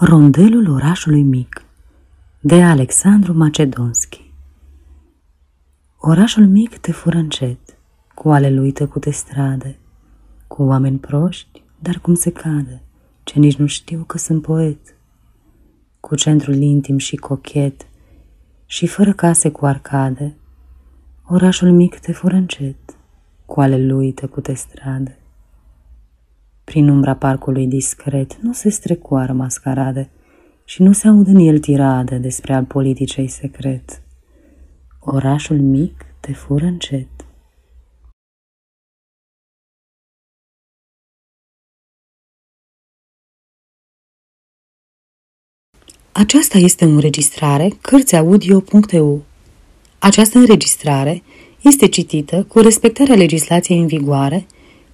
Rondelul orașului mic de Alexandru Macedonski Orașul mic te fură încet, cu ale lui tăcute strade, cu oameni proști, dar cum se cade, ce nici nu știu că sunt poet, cu centrul intim și cochet și fără case cu arcade, orașul mic te fură încet, cu ale lui tăcute strade. Prin umbra parcului discret nu se strecoară mascarade și nu se aud în el tirade despre al politicei secret. Orașul mic te fură încet. Aceasta este o înregistrare Cărțiaudio.eu. Această înregistrare este citită cu respectarea legislației în vigoare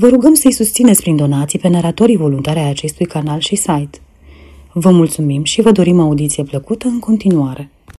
Vă rugăm să-i susțineți prin donații pe naratorii voluntari ai acestui canal și site. Vă mulțumim și vă dorim audiție plăcută în continuare.